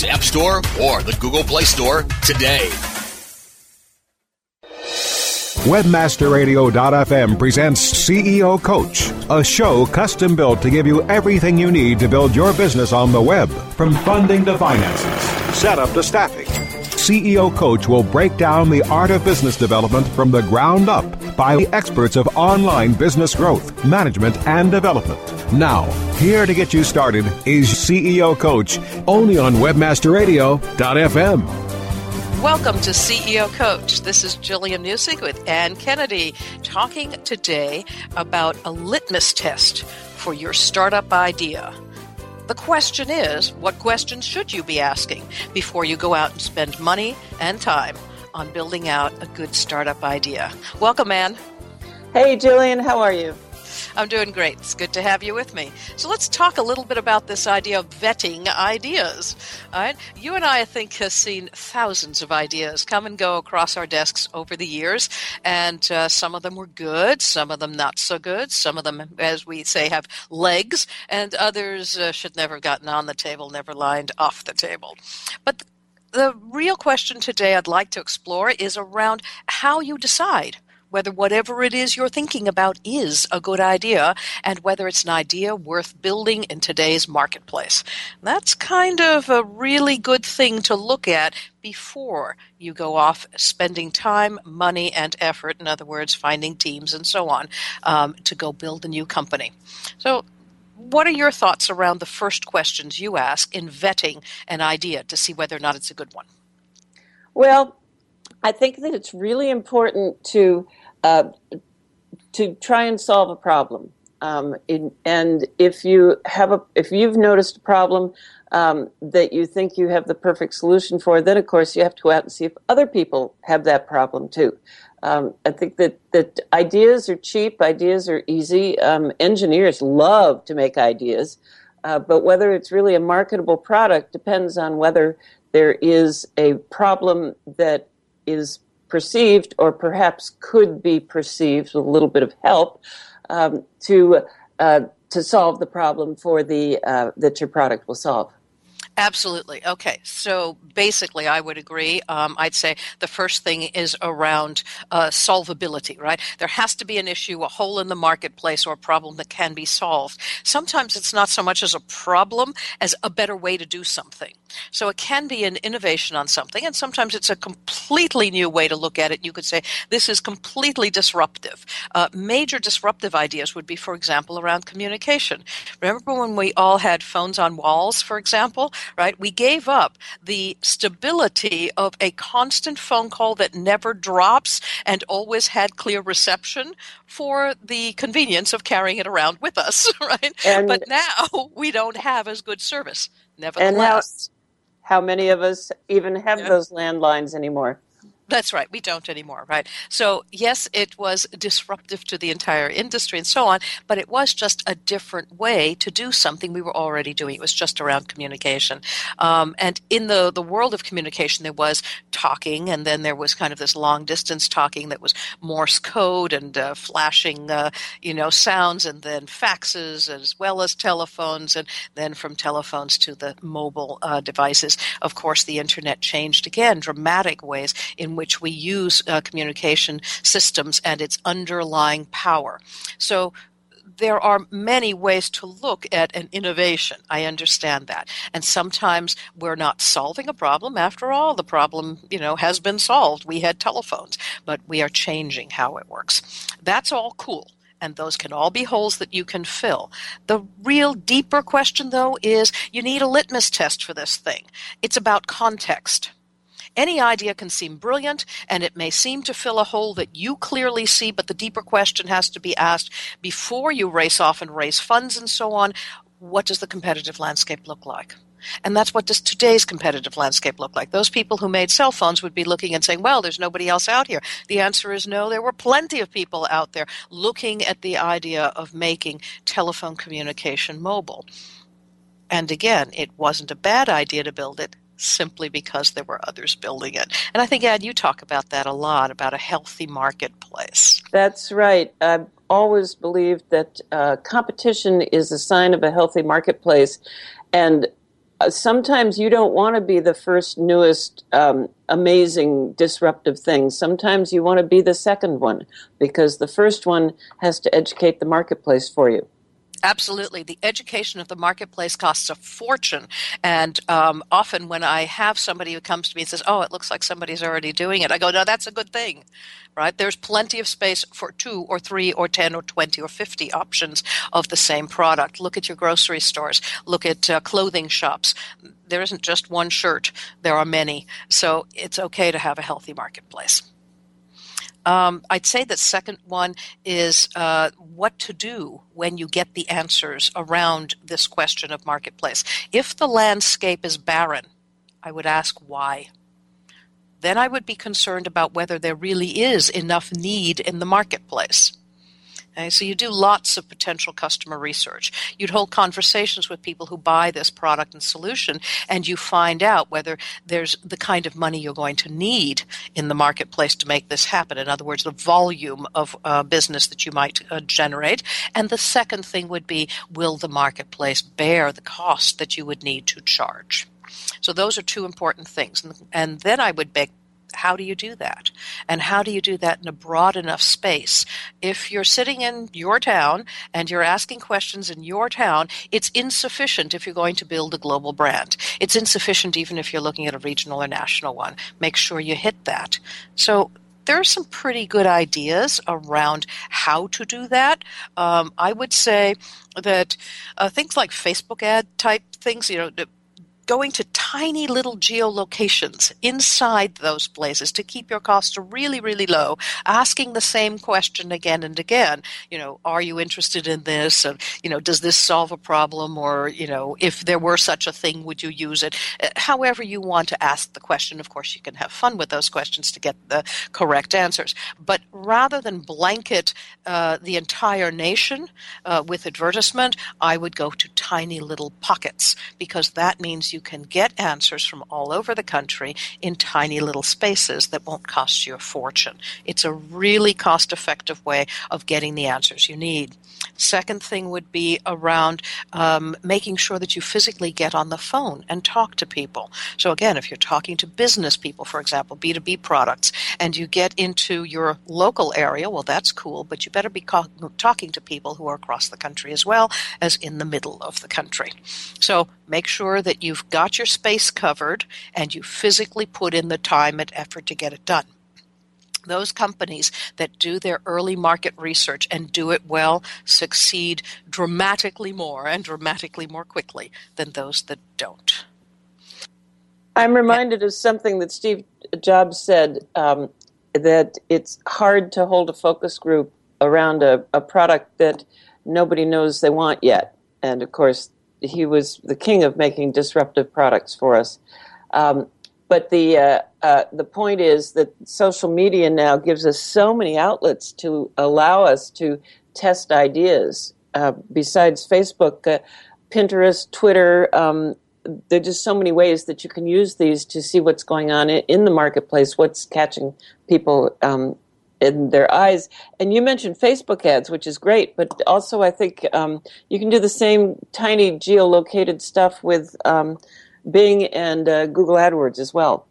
App Store or the Google Play Store today. Webmasterradio.fm presents CEO Coach, a show custom built to give you everything you need to build your business on the web, from funding to finances, setup to staffing. CEO Coach will break down the art of business development from the ground up by the experts of online business growth, management, and development. Now, here to get you started is CEO Coach, only on WebmasterRadio.fm. Welcome to CEO Coach. This is Gillian Muessig with Anne Kennedy talking today about a litmus test for your startup idea. The question is what questions should you be asking before you go out and spend money and time on building out a good startup idea? Welcome, Anne. Hey, Gillian, how are you? I'm doing great. It's good to have you with me. So let's talk a little bit about this idea of vetting ideas. All right, you and I, I think, have seen thousands of ideas come and go across our desks over the years, and uh, some of them were good, some of them not so good, some of them, as we say, have legs, and others uh, should never have gotten on the table, never lined off the table. But the real question today I'd like to explore is around how you decide whether whatever it is you're thinking about is a good idea and whether it's an idea worth building in today's marketplace. That's kind of a really good thing to look at before you go off spending time, money, and effort, in other words, finding teams and so on, um, to go build a new company. So, what are your thoughts around the first questions you ask in vetting an idea to see whether or not it's a good one? Well, I think that it's really important to uh, to try and solve a problem. Um, in, and if you have a, if you've noticed a problem um, that you think you have the perfect solution for, then of course you have to go out and see if other people have that problem too. Um, I think that that ideas are cheap, ideas are easy. Um, engineers love to make ideas, uh, but whether it's really a marketable product depends on whether there is a problem that is perceived or perhaps could be perceived with a little bit of help um, to uh, to solve the problem for the uh, that your product will solve. Absolutely. Okay. So basically, I would agree. Um, I'd say the first thing is around uh, solvability, right? There has to be an issue, a hole in the marketplace, or a problem that can be solved. Sometimes it's not so much as a problem as a better way to do something. So it can be an innovation on something, and sometimes it's a completely new way to look at it. You could say this is completely disruptive. Uh, major disruptive ideas would be, for example, around communication. Remember when we all had phones on walls, for example? Right? We gave up the stability of a constant phone call that never drops and always had clear reception for the convenience of carrying it around with us, right? And, but now we don't have as good service. Nevertheless. How, how many of us even have yeah. those landlines anymore? That's right. We don't anymore, right? So, yes, it was disruptive to the entire industry and so on, but it was just a different way to do something we were already doing. It was just around communication. Um, and in the, the world of communication, there was talking, and then there was kind of this long distance talking that was Morse code and uh, flashing, uh, you know, sounds, and then faxes as well as telephones, and then from telephones to the mobile uh, devices. Of course, the internet changed again dramatic ways in which we use uh, communication systems and its underlying power. So there are many ways to look at an innovation. I understand that. And sometimes we're not solving a problem. After all, the problem, you know, has been solved. We had telephones, but we are changing how it works. That's all cool. And those can all be holes that you can fill. The real deeper question, though, is you need a litmus test for this thing. It's about context. Any idea can seem brilliant, and it may seem to fill a hole that you clearly see, but the deeper question has to be asked before you race off and raise funds and so on. What does the competitive landscape look like? And that's what does today's competitive landscape look like. Those people who made cell phones would be looking and saying, well, there's nobody else out here. The answer is no, there were plenty of people out there looking at the idea of making telephone communication mobile. And again, it wasn't a bad idea to build it simply because there were others building it. And I think, Ed, you talk about that a lot about a healthy marketplace. That's right. I've always believed that uh, competition is a sign of a healthy marketplace. And uh, sometimes you don't want to be the first, newest, um, amazing, disruptive thing. Sometimes you want to be the second one because the first one has to educate the marketplace for you. Absolutely. The education of the marketplace costs a fortune. And um, often when I have somebody who comes to me and says, Oh, it looks like somebody's already doing it, I go, No, that's a good thing, right? There's plenty of space for two or three or 10 or 20 or 50 options of the same product. Look at your grocery stores, look at uh, clothing shops. There isn't just one shirt, there are many. So it's okay to have a healthy marketplace. Um, I'd say the second one is uh, what to do when you get the answers around this question of marketplace. If the landscape is barren, I would ask why. Then I would be concerned about whether there really is enough need in the marketplace. Okay, so you do lots of potential customer research. You'd hold conversations with people who buy this product and solution, and you find out whether there's the kind of money you're going to need in the marketplace to make this happen. In other words, the volume of uh, business that you might uh, generate. And the second thing would be, will the marketplace bear the cost that you would need to charge? So those are two important things. And, and then I would beg how do you do that? And how do you do that in a broad enough space? If you're sitting in your town and you're asking questions in your town, it's insufficient if you're going to build a global brand. It's insufficient even if you're looking at a regional or national one. Make sure you hit that. So there are some pretty good ideas around how to do that. Um, I would say that uh, things like Facebook ad type things, you know, going to tiny little geolocations inside those places to keep your costs really, really low, asking the same question again and again. You know, are you interested in this? And, you know, does this solve a problem? Or, you know, if there were such a thing, would you use it? Uh, however, you want to ask the question. Of course, you can have fun with those questions to get the correct answers. But rather than blanket uh, the entire nation uh, with advertisement, I would go to tiny little pockets because that means you can get answers from all over the country in tiny little spaces that won't cost you a fortune. It's a really cost effective way of getting the answers you need. Second thing would be around um, making sure that you physically get on the phone and talk to people. So, again, if you're talking to business people, for example, B2B products, and you get into your local area, well, that's cool, but you better be co- talking to people who are across the country as well as in the middle of the country. So, make sure that you've got your space covered and you physically put in the time and effort to get it done those companies that do their early market research and do it well succeed dramatically more and dramatically more quickly than those that don't. I'm reminded of something that Steve Jobs said um, that it's hard to hold a focus group around a, a product that nobody knows they want yet. And of course, he was the king of making disruptive products for us. Um, but the uh, uh, the point is that social media now gives us so many outlets to allow us to test ideas. Uh, besides Facebook, uh, Pinterest, Twitter, um, there are just so many ways that you can use these to see what's going on in the marketplace, what's catching people um, in their eyes. And you mentioned Facebook ads, which is great, but also I think um, you can do the same tiny geolocated stuff with um, Bing and uh, Google AdWords as well.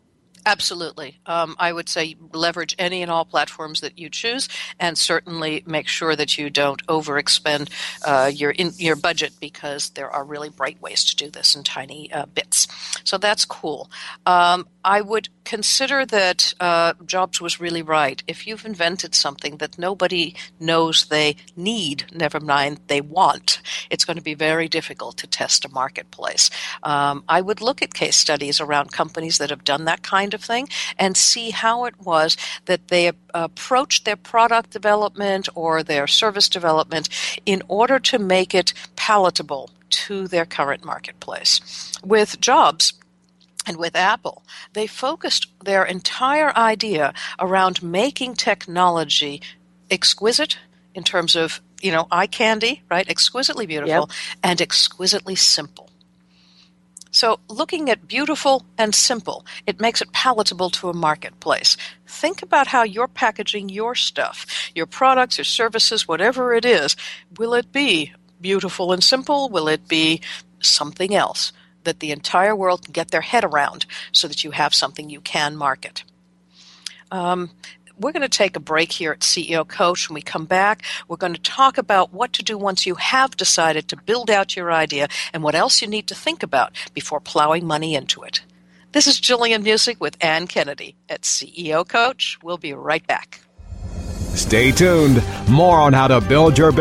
Absolutely. Um, I would say leverage any and all platforms that you choose, and certainly make sure that you don't overexpend uh, your in, your budget because there are really bright ways to do this in tiny uh, bits. So that's cool. Um, I would consider that uh, Jobs was really right. If you've invented something that nobody knows they need, never mind they want, it's going to be very difficult to test a marketplace. Um, I would look at case studies around companies that have done that kind of thing and see how it was that they approached their product development or their service development in order to make it palatable to their current marketplace. With Jobs, and with Apple, they focused their entire idea around making technology exquisite in terms of, you know, eye candy, right? Exquisitely beautiful yep. and exquisitely simple. So, looking at beautiful and simple, it makes it palatable to a marketplace. Think about how you're packaging your stuff, your products, your services, whatever it is. Will it be beautiful and simple? Will it be something else? That the entire world can get their head around so that you have something you can market. Um, we're going to take a break here at CEO Coach. When we come back, we're going to talk about what to do once you have decided to build out your idea and what else you need to think about before plowing money into it. This is Gillian Muessig with Anne Kennedy at CEO Coach. We'll be right back. Stay tuned. More on how to build your business.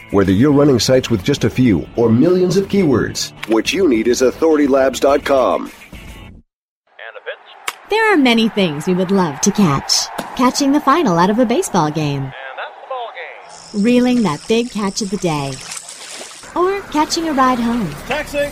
Whether you're running sites with just a few or millions of keywords, what you need is authoritylabs.com. There are many things we would love to catch. Catching the final out of a baseball game. And that's the ball game. Reeling that big catch of the day. Or catching a ride home. Taxi!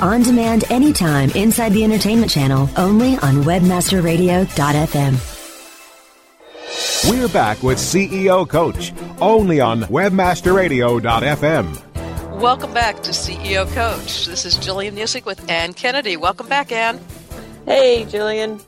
On demand anytime inside the entertainment channel, only on webmasterradio.fm. We're back with CEO Coach, only on webmasterradio.fm. Welcome back to CEO Coach. This is Gillian Muessig with Anne Kennedy. Welcome back, Anne. Hey, Gillian.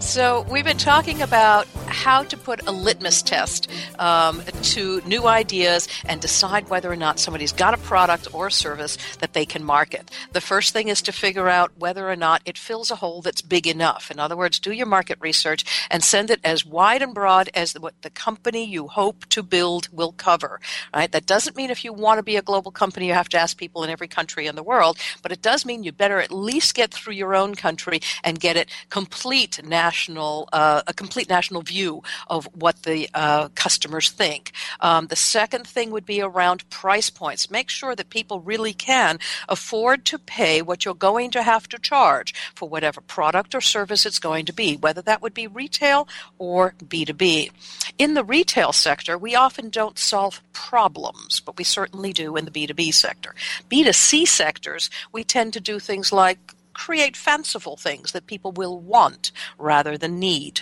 So, we've been talking about how to put a litmus test um, to new ideas and decide whether or not somebody's got a product or a service that they can market. The first thing is to figure out whether or not it fills a hole that's big enough. In other words, do your market research and send it as wide and broad as what the company you hope to build will cover. Right? That doesn't mean if you want to be a global company, you have to ask people in every country in the world, but it does mean you better at least get through your own country and get it complete national, uh, a complete national view of what the uh, customers think. Um, the second thing would be around price points. Make sure that people really can afford to pay what you're going to have to charge for whatever product or service it's going to be, whether that would be retail or B2B. In the retail sector, we often don't solve problems, but we certainly do in the B2B sector. B2C sectors, we tend to do things like create fanciful things that people will want rather than need.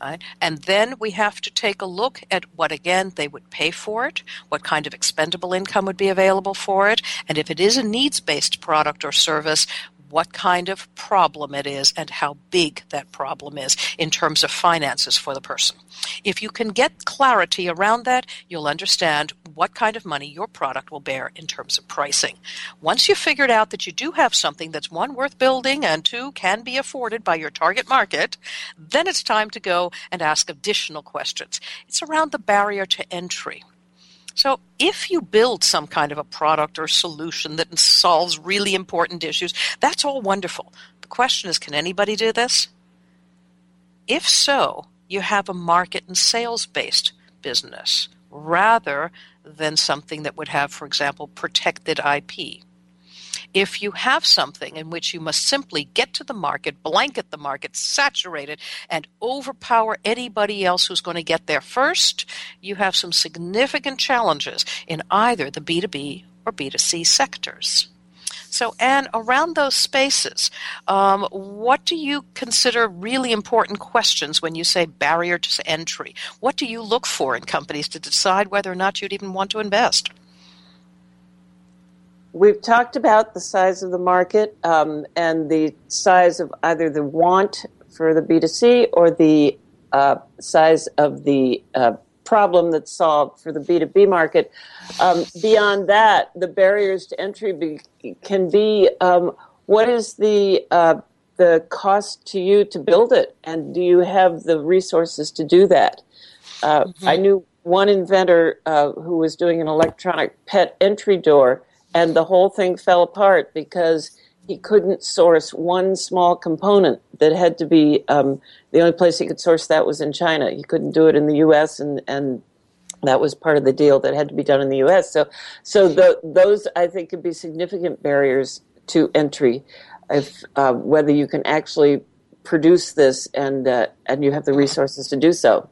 Right? And then we have to take a look at what, again, they would pay for it, what kind of expendable income would be available for it, and if it is a needs based product or service, what kind of problem it is and how big that problem is in terms of finances for the person. If you can get clarity around that, you'll understand what kind of money your product will bear in terms of pricing. Once you've figured out that you do have something that's one worth building and two can be afforded by your target market, then it's time to go and ask additional questions. It's around the barrier to entry. So, if you build some kind of a product or solution that solves really important issues, that's all wonderful. The question is can anybody do this? If so, you have a market and sales based business rather than something that would have, for example, protected IP if you have something in which you must simply get to the market, blanket the market, saturate it, and overpower anybody else who's going to get there first, you have some significant challenges in either the B2B or B2C sectors. So, Anne, around those spaces, um, what do you consider really important questions when you say barrier to entry? What do you look for in companies to decide whether or not you'd even want to invest? We've talked about the size of the market um, and the size of either the want for the B2C or the uh, size of the uh, problem that's solved for the B2B market. Um, beyond that, the barriers to entry be, can be um, what is the uh, the cost to you to build it, and do you have the resources to do that? Uh, mm-hmm. I knew one inventor uh, who was doing an electronic pet entry door and the whole thing fell apart because he couldn't source one small component that had to be um, the only place he could source that was in China. He couldn't do it in the U.S. and and that was part of the deal that had to be done in the U.S. So so the, those I think could be significant barriers to entry, if uh, whether you can actually produce this and uh, and you have the resources to do so.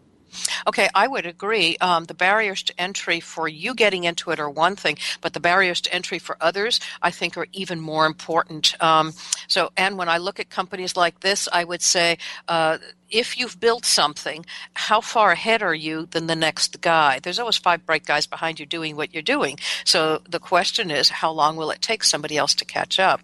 Okay, I would agree. Um, the barriers to entry for you getting into it are one thing, but the barriers to entry for others, I think, are even more important. Um, so, and when I look at companies like this, I would say uh, if you've built something, how far ahead are you than the next guy? There's always five bright guys behind you doing what you're doing. So the question is, how long will it take somebody else to catch up?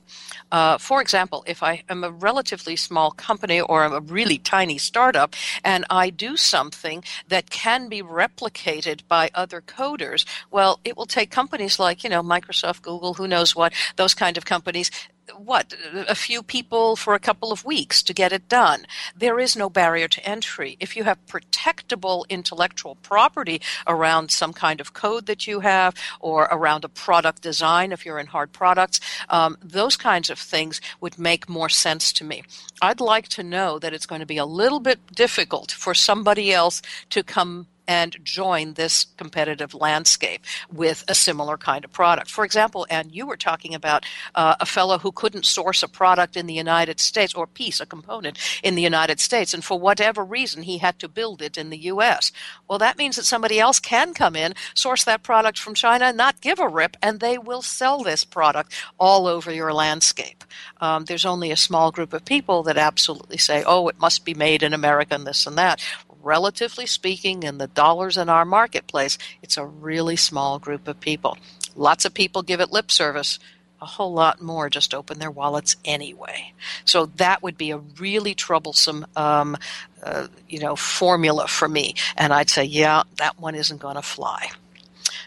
Uh, for example, if I am a relatively small company or I'm a really tiny startup and I do something that can be replicated by other coders, well, it will take companies like, you know, Microsoft, Google, who knows what, those kind of companies what a few people for a couple of weeks to get it done. There is no barrier to entry. If you have protectable intellectual property around some kind of code that you have, or around a product design, if you're in hard products, um, those kinds of things would make more sense to me. I'd like to know that it's going to be a little bit difficult for somebody else to come and join this competitive landscape with a similar kind of product. For example, and you were talking about uh, a fellow who couldn't source a product in the United States or piece, a component in the United States, and for whatever reason he had to build it in the U.S. Well, that means that somebody else can come in, source that product from China, not give a rip, and they will sell this product all over your landscape. Um, there's only a small group of people that absolutely say, oh, it must be made in America and this and that relatively speaking, in the dollars in our marketplace, it's a really small group of people. Lots of people give it lip service, a whole lot more just open their wallets anyway. So that would be a really troublesome, um, uh, you know, formula for me. And I'd say, yeah, that one isn't going to fly.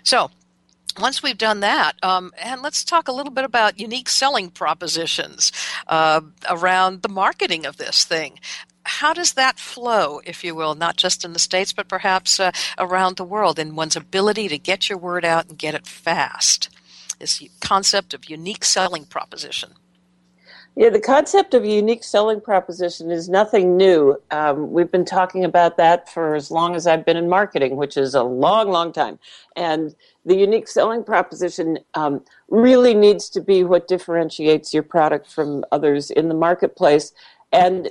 So once we've done that, um, and let's talk a little bit about unique selling propositions uh, around the marketing of this thing. How does that flow, if you will, not just in the States, but perhaps uh, around the world, in one's ability to get your word out and get it fast? This concept of unique selling proposition. Yeah, the concept of unique selling proposition is nothing new. Um, we've been talking about that for as long as I've been in marketing, which is a long, long time. And the unique selling proposition um, really needs to be what differentiates your product from others in the marketplace. And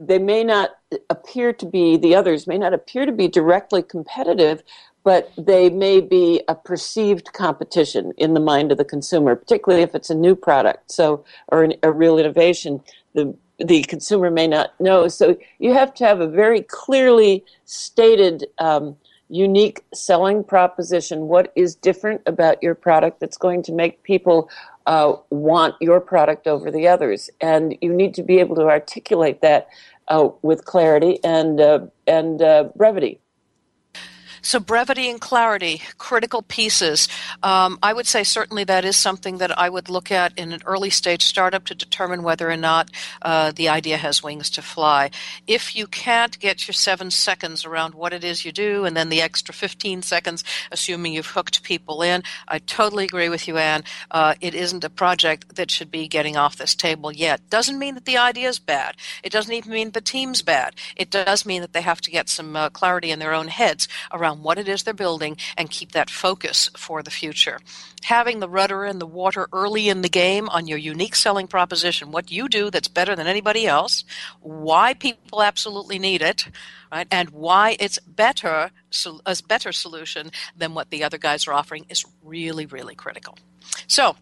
they may not appear to be, the others may not appear to be directly competitive, but they may be a perceived competition in the mind of the consumer, particularly if it's a new product, so or an, a real innovation. The the consumer may not know. So you have to have a very clearly stated, um, unique selling proposition. What is different about your product that's going to make people uh, want your product over the others? And you need to be able to articulate that uh, with clarity and uh, and uh, brevity. So, brevity and clarity, critical pieces. Um, I would say certainly that is something that I would look at in an early stage startup to determine whether or not uh, the idea has wings to fly. If you can't get your seven seconds around what it is you do and then the extra 15 seconds, assuming you've hooked people in, I totally agree with you, Anne. Uh, it isn't a project that should be getting off this table yet. Doesn't mean that the idea is bad. It doesn't even mean the team's bad. It does mean that they have to get some uh, clarity in their own heads around on what it is they're building and keep that focus for the future. Having the rudder and the water early in the game on your unique selling proposition, what you do that's better than anybody else, why people absolutely need it, right, and why it's better a better solution than what the other guys are offering is really really critical. So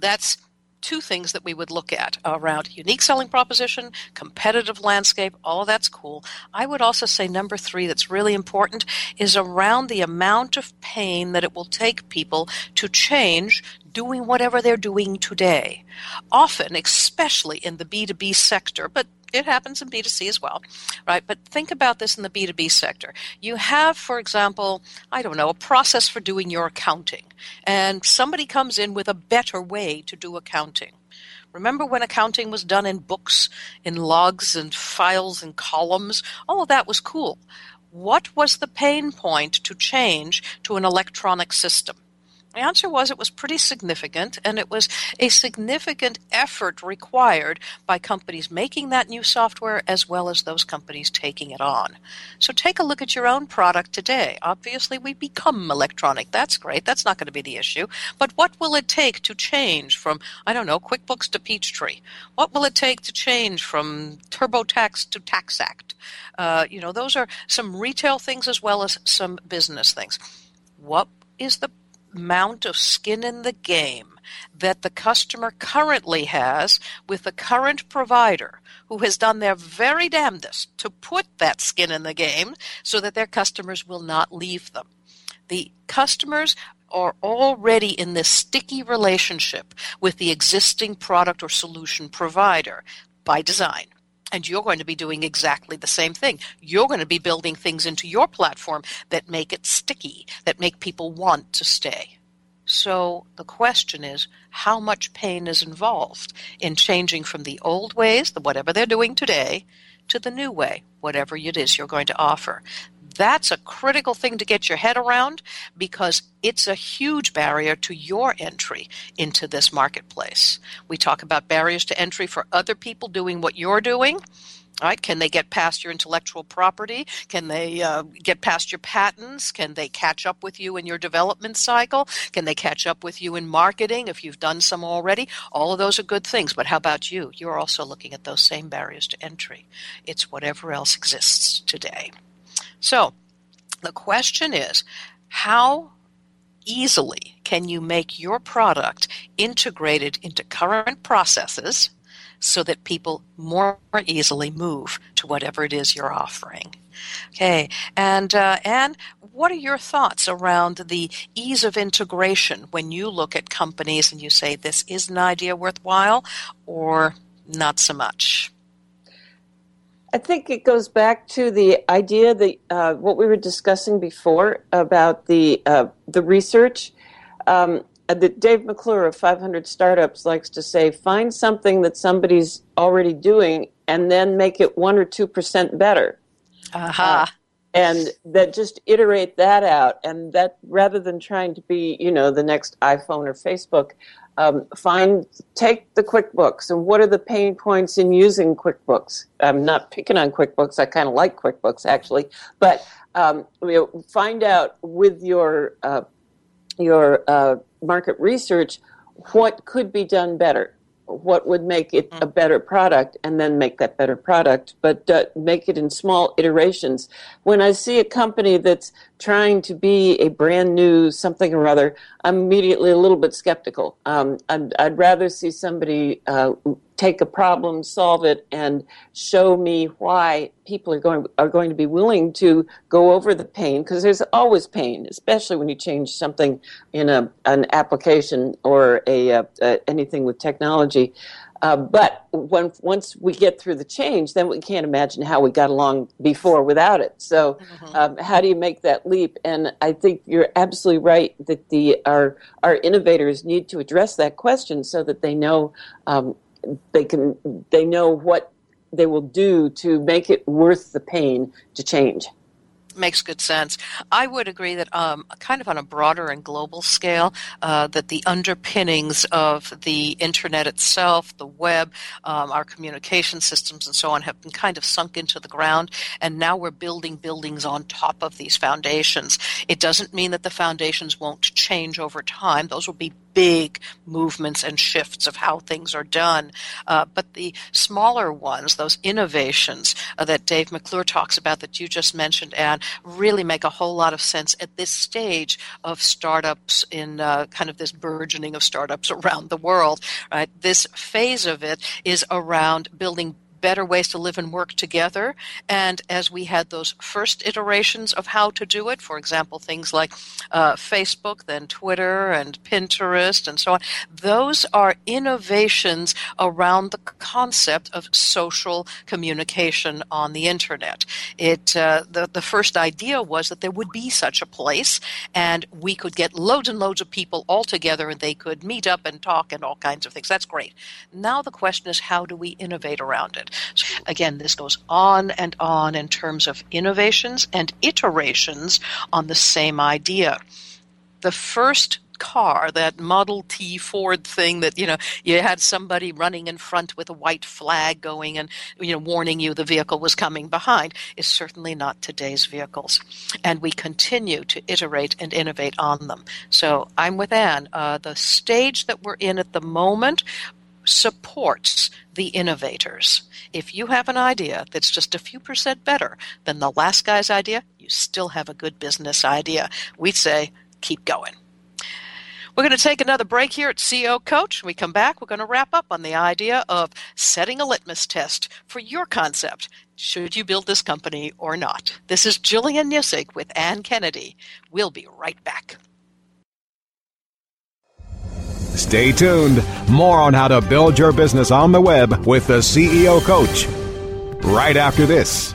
that's two things that we would look at around unique selling proposition, competitive landscape, all of that's cool. I would also say number three that's really important is around the amount of pain that it will take people to change doing whatever they're doing today. Often, especially in the B2B sector, but it happens in B2C as well, right? But think about this in the B2B sector. You have, for example, I don't know, a process for doing your accounting, and somebody comes in with a better way to do accounting. Remember when accounting was done in books, in logs and files and columns? All of that was cool. What was the pain point to change to an electronic system? The answer was it was pretty significant, and it was a significant effort required by companies making that new software as well as those companies taking it on. So take a look at your own product today. Obviously, we become electronic. That's great. That's not going to be the issue. But what will it take to change from, I don't know, QuickBooks to Peachtree? What will it take to change from TurboTax to TaxAct? Uh, you know, those are some retail things as well as some business things. What is the amount of skin in the game that the customer currently has with the current provider who has done their very damnedest to put that skin in the game so that their customers will not leave them. The customers are already in this sticky relationship with the existing product or solution provider by design. And you're going to be doing exactly the same thing. You're going to be building things into your platform that make it sticky, that make people want to stay. So the question is how much pain is involved in changing from the old ways, the whatever they're doing today, to the new way, whatever it is you're going to offer. That's a critical thing to get your head around because it's a huge barrier to your entry into this marketplace. We talk about barriers to entry for other people doing what you're doing. Right? Can they get past your intellectual property? Can they uh, get past your patents? Can they catch up with you in your development cycle? Can they catch up with you in marketing if you've done some already? All of those are good things. But how about you? You're also looking at those same barriers to entry. It's whatever else exists today. So the question is how easily can you make your product integrated into current processes so that people more easily move to whatever it is you're offering. Okay, and uh, Anne, what are your thoughts around the ease of integration when you look at companies and you say this is an idea worthwhile, or not so much? I think it goes back to the idea that uh, what we were discussing before about the uh, the research. Um, that Dave McClure of 500 Startups likes to say: find something that somebody's already doing, and then make it one or two percent better. Uh-huh. Uh, and that just iterate that out, and that rather than trying to be, you know, the next iPhone or Facebook, um, find take the QuickBooks and what are the pain points in using QuickBooks. I'm not picking on QuickBooks. I kind of like QuickBooks actually, but um, you know, find out with your uh, your uh, market research what could be done better what would make it a better product and then make that better product, but uh, make it in small iterations. When I see a company that's trying to be a brand new something or other, I'm immediately a little bit skeptical. Um, I'd, I'd, rather see somebody uh, take a problem, solve it, and show me why people are going are going to be willing to go over the pain because there's always pain, especially when you change something in a an application or a, a, a anything with technology. Uh, but when, once we get through the change, then we can't imagine how we got along before without it. So, mm-hmm. um, how do you make that leap? And I think you're absolutely right that the our our innovators need to address that question so that they know um, they can they know what they will do to make it worth the pain to change makes good sense. I would agree that, um, kind of on a broader and global scale, uh, that the underpinnings of the internet itself, the web, um, our communication systems, and so on, have been kind of sunk into the ground, and now we're building buildings on top of these foundations. It doesn't mean that the foundations won't change over time; those will be big movements and shifts of how things are done. Uh, but the smaller ones, those innovations uh, that Dave McClure talks about that you just mentioned, Anne, really make a whole lot of sense at this stage of startups in uh, kind of this burgeoning of startups around the world. Right, this phase of it is around building better ways to live and work together. And as we had those first iterations of how to do it, for example, things like uh, Facebook, then Twitter and Pinterest and so on, those are innovations around the concept of social communication on the internet. It uh, the the first idea was that there would be such a place, and we could get loads and loads of people all together, and they could meet up and talk and all kinds of things. That's great. Now the question is, how do we innovate around it? So again, this goes on and on in terms of innovations and iterations on the same idea. The first car, that Model T Ford thing that, you know, you had somebody running in front with a white flag going and, you know, warning you the vehicle was coming behind, is certainly not today's vehicles. And we continue to iterate and innovate on them. So I'm with Anne. Uh, the stage that we're in at the moment supports the innovators. If you have an idea that's just a few percent better than the last guy's idea, you still have a good business idea. We say, keep going. We're going to take another break here at CEO Coach. When we come back, we're going to wrap up on the idea of setting a litmus test for your concept. Should you build this company or not? This is Gillian Muessig with Anne Kennedy. We'll be right back. Stay tuned. More on how to build your business on the web with the CEO Coach. Right after this.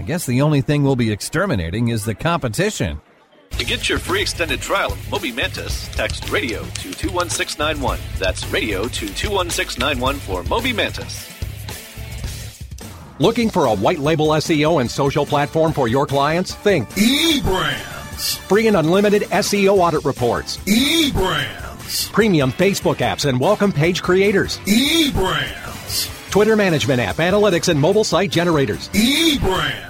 I guess the only thing we'll be exterminating is the competition. To get your free extended trial of Moby Mantis, text radio to 21691. That's radio to 21691 for Moby Mantis. Looking for a white label SEO and social platform for your clients? Think eBrands. Free and unlimited SEO audit reports. eBrands. Premium Facebook apps and welcome page creators. eBrands. Twitter management app, analytics, and mobile site generators. eBrands.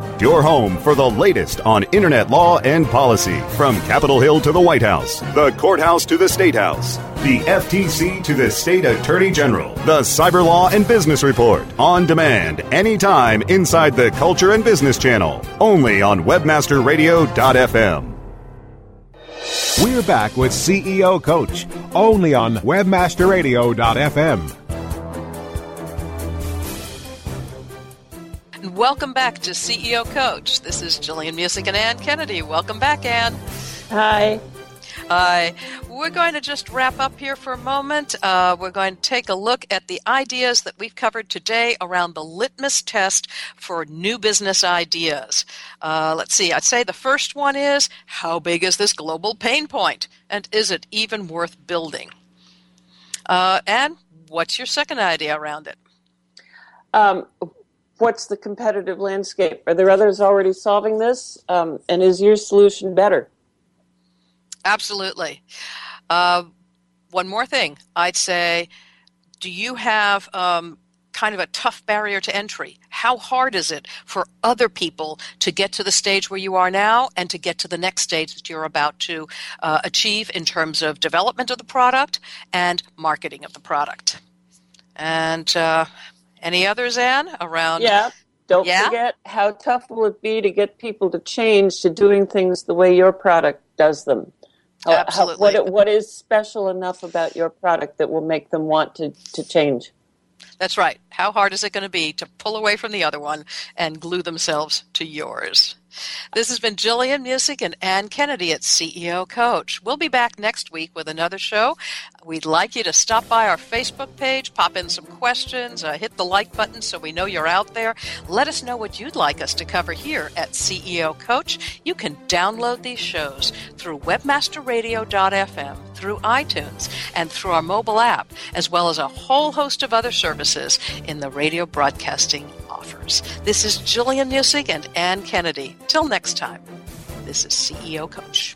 your home for the latest on internet law and policy from Capitol Hill to the White House, the courthouse to the State House, the FTC to the State Attorney General. The Cyber Law and Business Report on demand anytime inside the Culture and Business Channel, only on webmasterradio.fm. We're back with CEO Coach, only on webmasterradio.fm. Welcome back to CEO Coach. This is Gillian Muessig and Anne Kennedy. Welcome back, Anne. Hi. Hi. We're going to just wrap up here for a moment. Uh, we're going to take a look at the ideas that we've covered today around the litmus test for new business ideas. Uh, let's see. I'd say the first one is how big is this global pain point, and is it even worth building? Uh, and what's your second idea around it? Um, what's the competitive landscape? Are there others already solving this? Um, and is your solution better? Absolutely. Uh, one more thing I'd say do you have um, kind of a tough barrier to entry? How hard is it for other people to get to the stage where you are now and to get to the next stage that you're about to uh, achieve in terms of development of the product and marketing of the product? And uh, any others, Anne, around? Yeah. Don't yeah? forget how tough will it be to get people to change to doing things the way your product does them. Absolutely. How, what, what is special enough about your product that will make them want to, to change? That's right. How hard is it going to be to pull away from the other one and glue themselves to yours? This has been Gillian Muessig and Anne Kennedy at CEO Coach. We'll be back next week with another show. We'd like you to stop by our Facebook page, pop in some questions, uh, hit the like button so we know you're out there. Let us know what you'd like us to cover here at CEO Coach. You can download these shows through webmasterradio.fm, through iTunes, and through our mobile app, as well as a whole host of other services in the radio broadcasting offers. This is Gillian Muessig and Anne Kennedy. Till next time, this is CEO Coach.